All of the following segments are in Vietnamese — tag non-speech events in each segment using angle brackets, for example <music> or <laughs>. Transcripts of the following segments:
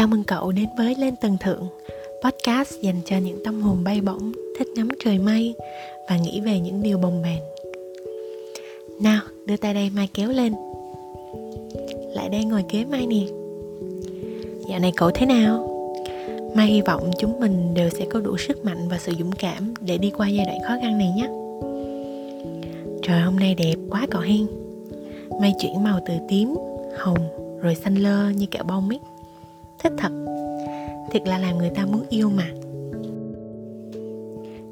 Chào mừng cậu đến với Lên Tầng Thượng Podcast dành cho những tâm hồn bay bổng Thích ngắm trời mây Và nghĩ về những điều bồng bềnh. Nào, đưa tay đây Mai kéo lên. Lại đây ngồi kế Mai nè. Dạo này cậu thế nào? Mai hy vọng chúng mình đều sẽ có đủ sức mạnh và sự dũng cảm Để đi qua giai đoạn khó khăn này nhé. Trời hôm nay đẹp quá cậu hen. Mai chuyển màu từ tím, hồng rồi xanh lơ như kẹo bông mít thích thật, thiệt là làm người ta muốn yêu mà.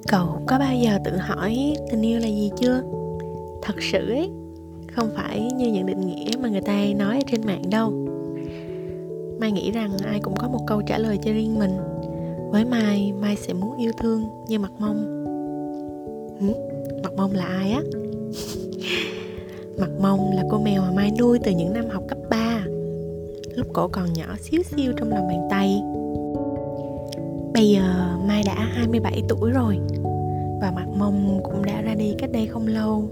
Cậu có bao giờ tự hỏi tình yêu là gì chưa? Thật sự ấy, không phải như những định nghĩa mà người ta nói ở trên mạng đâu. Mai nghĩ rằng ai cũng có một câu trả lời cho riêng mình. Với mai mai sẽ muốn yêu thương như mặt mông. Hử? mặt mông là ai á? <laughs> Mặt mông là cô mèo mà mai nuôi từ những năm học cấp lúc cổ còn nhỏ xíu xiu trong lòng bàn tay. Bây giờ Mai đã 27 tuổi rồi Và mặt mông cũng đã ra đi cách đây không lâu.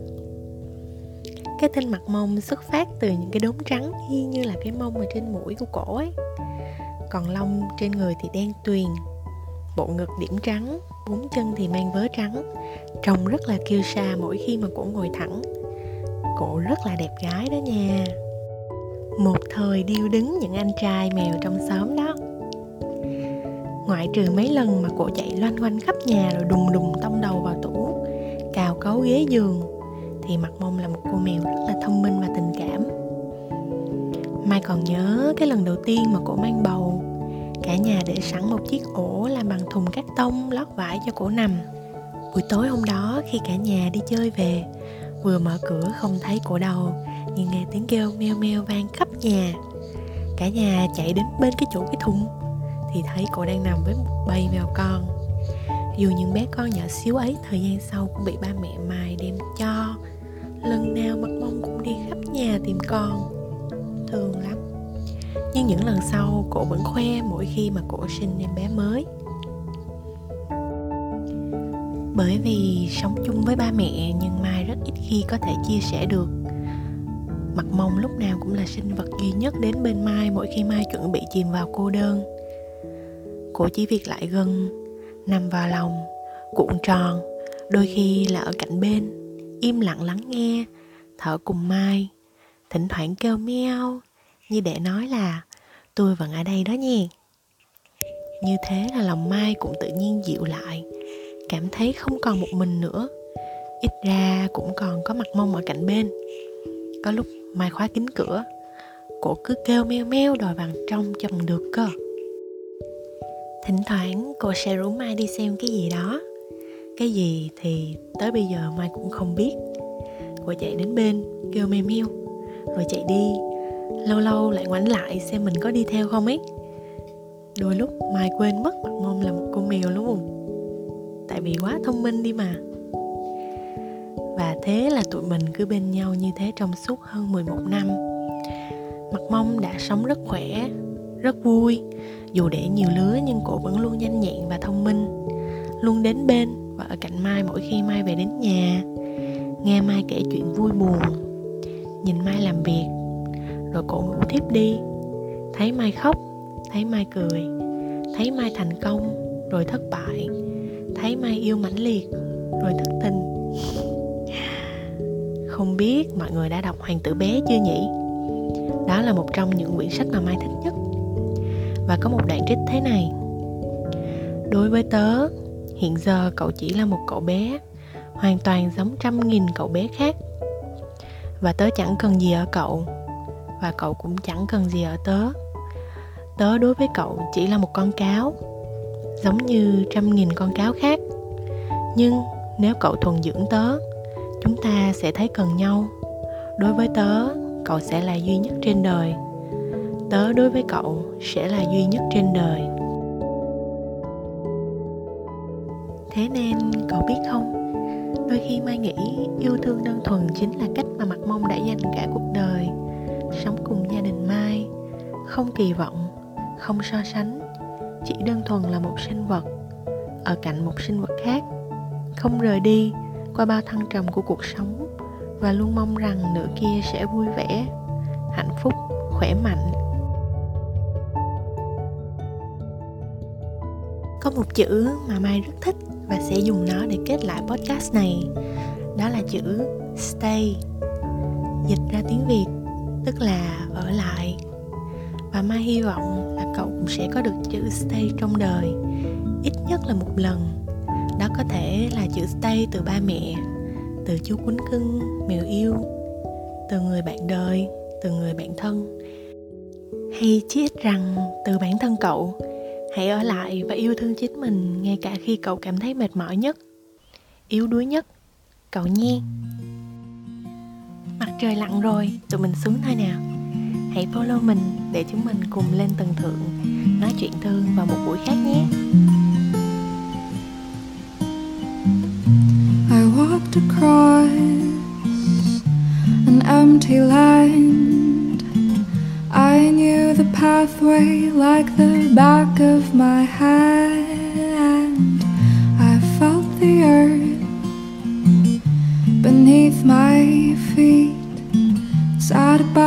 Cái tên mặt mông xuất phát từ những cái đốm trắng y như là cái mông ở trên mũi của cổ ấy. Còn lông trên người thì đen tuyền Bộ ngực điểm trắng, bốn chân thì mang vớ trắng Trông rất là kiêu sa mỗi khi mà cổ ngồi thẳng. Cổ rất là đẹp gái đó nha một thời điêu đứng những anh trai mèo trong xóm đó. Ngoại trừ mấy lần mà cổ chạy loanh quanh khắp nhà rồi đùng đùng tông đầu vào tủ, cào cấu ghế giường, thì mặt mông là một cô mèo rất là thông minh và tình cảm. Mai còn nhớ cái lần đầu tiên mà cổ mang bầu. Cả nhà để sẵn một chiếc ổ làm bằng thùng cát tông lót vải cho cổ nằm. Buổi tối hôm đó, khi cả nhà đi chơi về, vừa mở cửa không thấy cổ đâu nhưng nghe tiếng kêu meo meo vang khắp nhà. Cả nhà chạy đến bên cái chỗ cái thùng, thì thấy cô đang nằm với một bầy mèo con. Dù những bé con nhỏ xíu ấy, thời gian sau cũng bị ba mẹ mài đem cho. Lần nào mặt mông cũng đi khắp nhà tìm con. Thương lắm. Nhưng những lần sau cổ vẫn khoe mỗi khi mà cổ sinh em bé mới. Bởi vì sống chung với ba mẹ, nhưng mai rất ít khi có thể chia sẻ được mặt mông lúc nào cũng là sinh vật duy nhất đến bên mai mỗi khi mai chuẩn bị chìm vào cô đơn. Cô chỉ việc lại gần, nằm vào lòng, cuộn tròn, đôi khi là ở cạnh bên, im lặng lắng nghe, thở cùng mai, thỉnh thoảng kêu meo, như để nói là, tôi vẫn ở đây đó nha như thế là lòng mai cũng tự nhiên dịu lại, cảm thấy không còn một mình nữa. Ít ra cũng còn có mặt mông ở cạnh bên. Có lúc mai khóa kín cửa. Cổ cứ kêu meo meo đòi vào trong cho bằng được cơ. Thỉnh thoảng cô sẽ rủ mai đi xem cái gì đó. Cái gì thì tới bây giờ mai cũng không biết. Cô chạy đến bên kêu meo meo. Rồi chạy đi. Lâu lâu lại ngoảnh lại xem mình có đi theo không ấy. Đôi lúc mai quên mất mặt mông là một con mèo luôn, tại vì quá thông minh đi mà và thế là tụi mình cứ bên nhau như thế trong suốt hơn 11 năm. Mặt mông đã sống rất khỏe, rất vui. Dù để nhiều lứa nhưng cổ vẫn luôn nhanh nhẹn và thông minh. Luôn đến bên và ở cạnh Mai mỗi khi Mai về đến nhà. Nghe Mai kể chuyện vui buồn. Nhìn Mai làm việc. Rồi cổ ngủ thiếp đi. Thấy Mai khóc Thấy Mai cười Thấy Mai thành công Rồi thất bại. Thấy Mai yêu mãnh liệt Rồi thất tình không biết mọi người đã đọc Hoàng tử bé chưa nhỉ? Đó là một trong những quyển sách mà Mai thích nhất. Và có một đoạn trích thế này. Đối với tớ, hiện giờ cậu chỉ là một cậu bé Hoàn toàn giống trăm nghìn cậu bé khác. Và tớ chẳng cần gì ở cậu Và cậu cũng chẳng cần gì ở tớ. Tớ đối với cậu chỉ là một con cáo Giống như trăm nghìn con cáo khác. Nhưng nếu cậu thuần dưỡng tớ chúng ta sẽ thấy cần nhau. Đối với tớ, cậu sẽ là duy nhất trên đời. Tớ đối với cậu sẽ là duy nhất trên đời. Thế nên cậu biết không? Đôi khi mai nghĩ yêu thương đơn thuần chính là cách mà mặt mông đã dành cả cuộc đời. Sống cùng gia đình mai, không kỳ vọng, không so sánh. Chỉ đơn thuần là một sinh vật. Ở cạnh một sinh vật khác, không rời đi qua bao thăng trầm của cuộc sống và luôn mong rằng nửa kia sẽ vui vẻ, hạnh phúc, khỏe mạnh. Có một chữ mà mai rất thích và sẽ dùng nó để kết lại podcast này. Đó là chữ stay, dịch ra tiếng việt, tức là ở lại. Và mai hy vọng là cậu cũng sẽ có được chữ stay trong đời, ít nhất là một lần đó có thể là chữ stay từ ba mẹ, từ chú quýnh cưng, mèo yêu, từ người bạn đời, từ người bạn thân. Hay chí ít rằng từ bản thân cậu, hãy ở lại và yêu thương chính mình ngay cả khi cậu cảm thấy mệt mỏi nhất, yếu đuối nhất. Cậu nhé. Mặt trời lặn rồi, tụi mình xuống thôi nào. Hãy follow mình để chúng mình cùng lên tầng thượng, nói chuyện thương vào một buổi khác nhé. Across an empty land. I knew the pathway like the back of my hand. I felt the earth beneath my feet, sat by